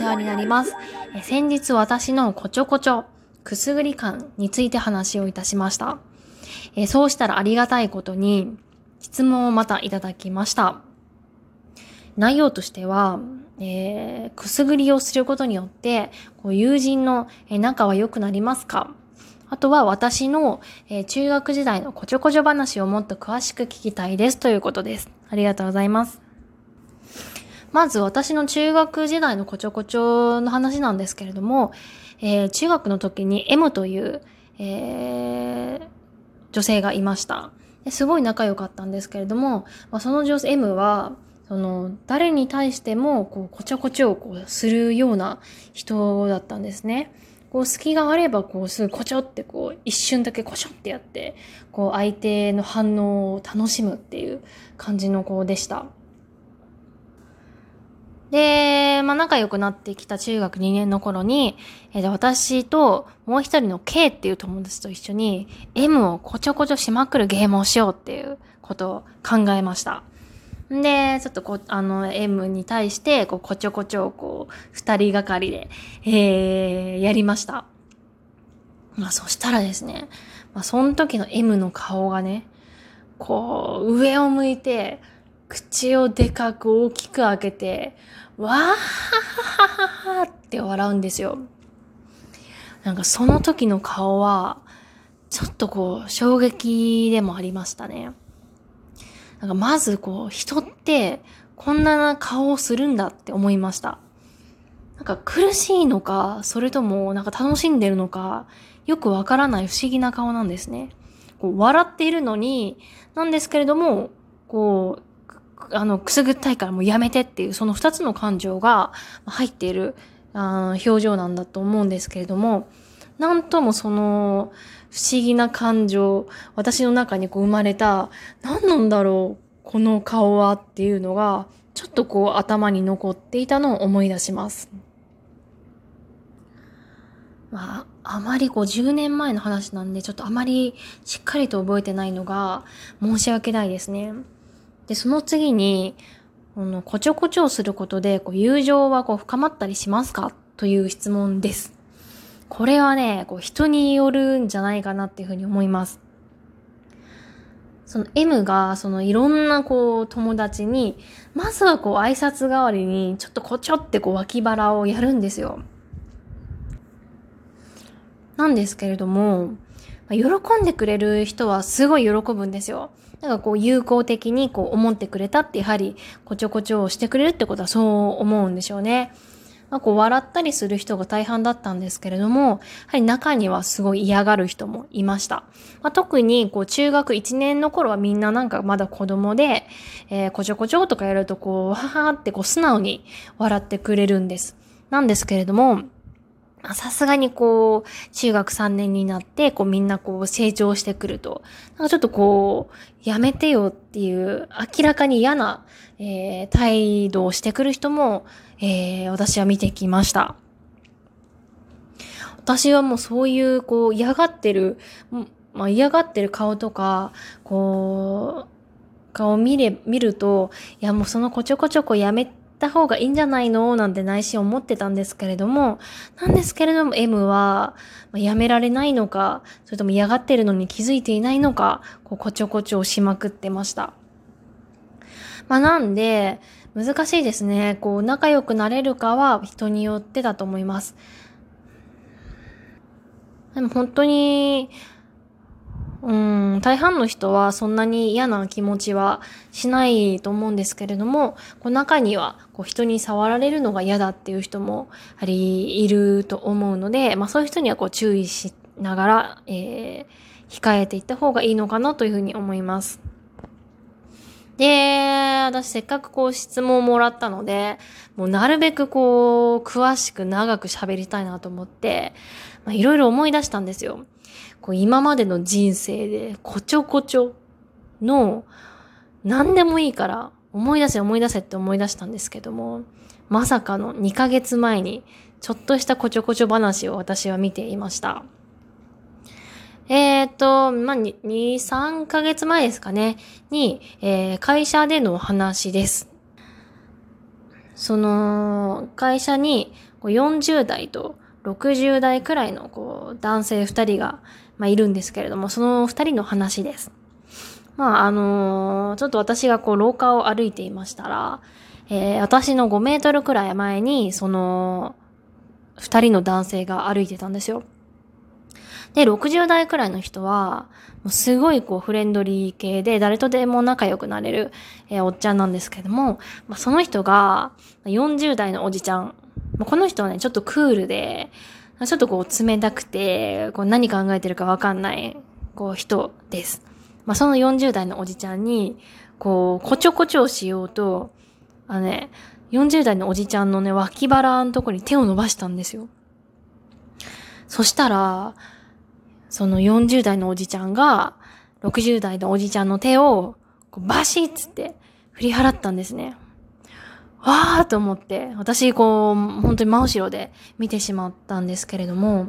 世話になります。え先日私のこちょこちょ、くすぐり感について話をいたしました。えそうしたらありがたいことに、質問をまたいただきました。内容としては、えーくすぐりをすることによって、こう友人のえ仲は良くなりますか？あとは私の、え中学時代のこちょこちょ話をもっと詳しく聞きたいですということです。ありがとうございます。まず私の中学時代のこちょこちょの話なんですけれども、えー中学の時に M という、えー女性がいました。すごい仲良かったんですけれども、まあ、その女性 M は、その、誰に対しても、こう、こちょこちょをこう、するような人だったんですね。こう、隙があれば、こう、すぐこちょって、こう、一瞬だけこちょってやって、こう、相手の反応を楽しむっていう感じの子でした。で、まあ、仲良くなってきた中学2年の頃に、えーで私ともう一人の K っていう友達と一緒に M をこちょこちょしまくるゲームをしようっていうことを考えました。んで、ちょっとこ、あの、M に対して、こう、こちょこちょをこう、二人がかりで、えー、やりました。まあ、そしたらですね、まあ、その時の M の顔がね、こう、上を向いて、口をでかく大きく開けて、わーははははって笑うんですよ。なんかその時の顔は、ちょっとこう、衝撃でもありましたね。なんかまずこう、人って、こんな顔をするんだって思いました。なんか苦しいのか、それともなんか楽しんでるのか、よくわからない不思議な顔なんですね。こう笑っているのに、なんですけれども、こう、あの、くすぐったいからもうやめてっていう、その二つの感情が入っているあ表情なんだと思うんですけれども、なんともその不思議な感情、私の中にこう生まれた、何なんだろう、この顔はっていうのが、ちょっとこう頭に残っていたのを思い出します。まあ、あまりこう10年前の話なんで、ちょっとあまりしっかりと覚えてないのが申し訳ないですね。で、その次に、この、こちょこちょをすることで、こう、友情はこう、深まったりしますか？という質問です。これはね、こう、人によるんじゃないかなっていうふうに思います。その M が、そのいろんなこう、友達に、まずはこう、挨拶代わりに、ちょっとこちょってこう、脇腹をやるんですよ。なんですけれども、喜んでくれる人はすごい喜ぶんですよ。なんかこう友好的にこう思ってくれたってやはりこちょこちょをしてくれるってことはそう思うんでしょうね。まあこう笑ったりする人が大半だったんですけれども、やはり中にはすごい嫌がる人もいました。まあ、特にこう中学1年の頃はみんななんかまだ子供で、えーこちょこちょとかやるとこう、わははってこう素直に笑ってくれるんです。なんですけれども、さすがにこう、中学3年になって、こうみんなこう成長してくると、なんかちょっとこう、やめてよっていう、明らかに嫌な、えー態度をしてくる人も、えー私は見てきました。私はもうそういう、こう、嫌がってる、まあ嫌がってる顔とか、こう、顔見れ、見ると、いやもうそのこちょこちょこやめた方がいいんじゃないの？なんて内心思ってたんですけれども、なんですけれども M は、まあやめられないのか、それとも嫌がってるのに気づいていないのか、こう、こちょこちょしまくってました。まあなんで、難しいですね。こう、仲良くなれるかは人によってだと思います。でも本当に、うん、大半の人はそんなに嫌な気持ちはしないと思うんですけれども、こう中にはこう人に触られるのが嫌だっていう人もやはりいると思うので、まあそういう人にはこう注意しながら、えー控えていった方がいいのかなというふうに思います。で、私せっかくこう質問をもらったので、もうなるべくこう、詳しく長く喋りたいなと思って、まあいろいろ思い出したんですよ。こう今までの人生で、こちょこちょの、何でもいいから、思い出せ思い出せって思い出したんですけども、まさかの2ヶ月前に、ちょっとしたこちょこちょ話を私は見ていました。えっ、と、まあ、2、3ヶ月前ですかね、に、えー会社での話です。その、会社に、40代と60代くらいのこう男性2人が、まあ、いるんですけれども、その2人の話です。まあ、あのー、ちょっと私がこう廊下を歩いていましたら、えー、私の5メートルくらい前に、その、2人の男性が歩いてたんですよ。で、60代くらいの人は、もうすごいこうフレンドリー系で誰とでも仲良くなれる、えー、おっちゃんなんですけども、まあ、その人が40代のおじちゃん。この人はね、ちょっとクールで、ちょっとこう冷たくて、こう何考えてるかわかんない、こう人です。まあ、その40代のおじちゃんに、こう、こちょこちょしようと、あのね、40代のおじちゃんのね、脇腹のとこに手を伸ばしたんですよ。そしたら、その40代のおじちゃんが、60代のおじちゃんの手を、バシッつって振り払ったんですね。わーと思って、私、こう、本当に真後ろで見てしまったんですけれども、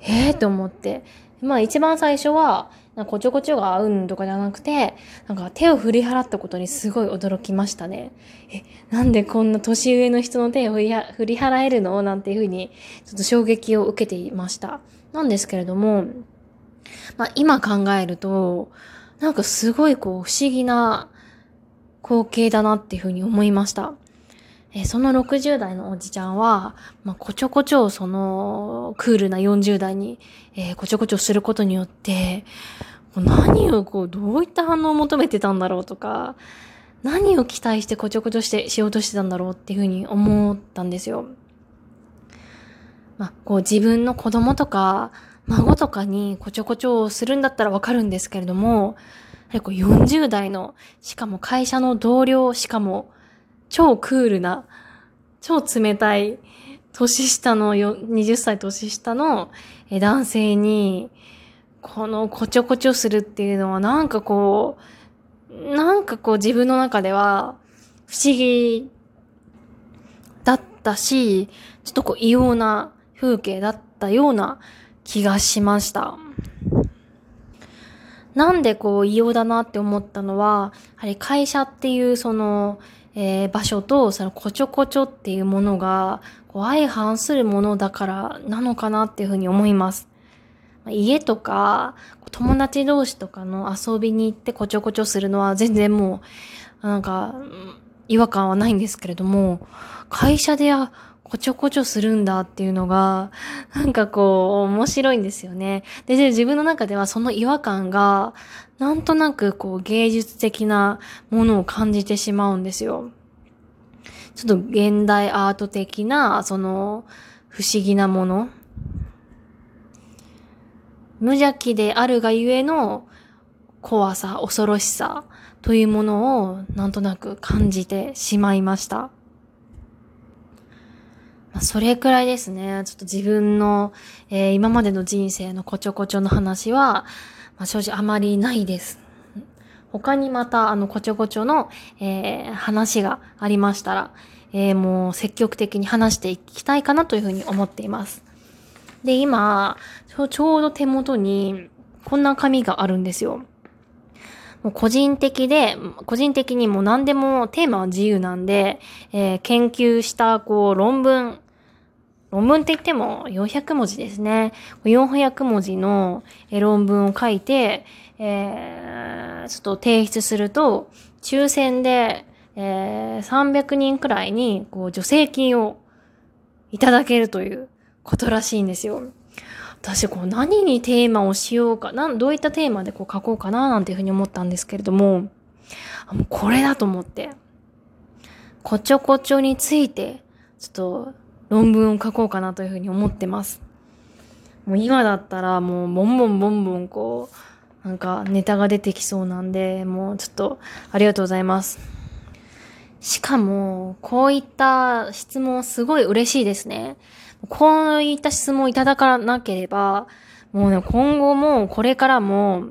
えーと思って、まあ一番最初は、なんかこちょこちょが合うんとかじゃなくて、なんか手を振り払ったことにすごい驚きましたね。え、なんでこんな年上の人の手を振り払えるの？なんていうふうに、ちょっと衝撃を受けていました。なんですけれども、まあ今考えると、なんかすごいこう不思議な光景だなっていうふうに思いました。えその60代のおじちゃんは、まあ、こちょこちょそのクールな40代に、えー、こちょこちょすることによって、何をこう、どういった反応を求めてたんだろうとか、何を期待してこちょこちょして、しようとしてたんだろうっていうふうに思ったんですよ。まあ、こう自分の子供とか、孫とかにこちょこちょをするんだったらわかるんですけれども、やこう40代の、しかも会社の同僚、しかも超クールな、超冷たい、年下の20歳年下の男性に、このこちょこちょするっていうのはなんかこう、なんかこう自分の中では不思議だったし、ちょっとこう異様な風景だったような気がしました。なんでこう異様だなって思ったのは、やはり会社っていうその、えー、場所とそのこちょこちょっていうものがこう相反するものだからなのかなっていうふうに思います。家とか友達同士とかの遊びに行ってこちょこちょするのは全然もうなんか違和感はないんですけれども会社でこちょこちょするんだっていうのが、なんかこう、面白いんですよね。で、自分の中ではその違和感が、なんとなくこう、芸術的なものを感じてしまうんですよ。ちょっと現代アート的な、その、不思議なもの。無邪気であるがゆえの怖さ、恐ろしさというものをなんとなく感じてしまいました。まあ、それくらいですね。ちょっと自分の、えー、今までの人生のこちょこちょの話は、まあ、正直あまりないです。他にまた、あの、こちょこちょの、えー、話がありましたら、えー、もう積極的に話していきたいかなというふうに思っています。で、今、ちょうど手元に、こんな紙があるんですよ。もう個人的で、個人的にもう何でもテーマは自由なんで、えー、研究したこう論文、論文って言っても400文字ですね。400文字の論文を書いて、えー、ちょっと提出すると、抽選で、えー、300人くらいにこう助成金をいただけるということらしいんですよ。私、こう、何にテーマをしようか、なん、どういったテーマでこう書こうかな、なんていうふうに思ったんですけれども、もうこれだと思って、こちょこちょについて、ちょっと論文を書こうかなというふうに思ってます。もう今だったらもうボンボンボンボンこう、なんかネタが出てきそうなんで、もうちょっとありがとうございます。しかも、こういった質問すごい嬉しいですね。こういった質問いただかなければ、もうね、今後も、これからも、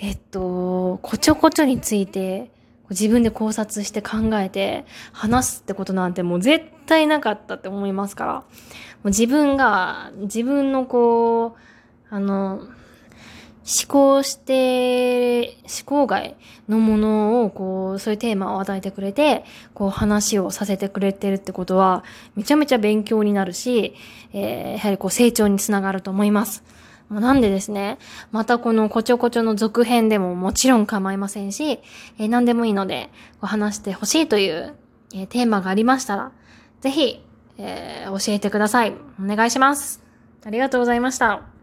えっと、こちょこちょについて、自分で考察して考えて話すってことなんてもう絶対なかったって思いますから。もう自分が、自分のこう、あの、思考して、思考外のものを、こう、そういうテーマを与えてくれて、こう話をさせてくれてるってことは、めちゃめちゃ勉強になるし、えー、やはりこう成長につながると思います。なんでですね、またこのこちょこちょの続編でももちろん構いませんし、えー、何でもいいので、話してほしいという、えー、テーマがありましたら、ぜひ、えー、教えてください。お願いします。ありがとうございました。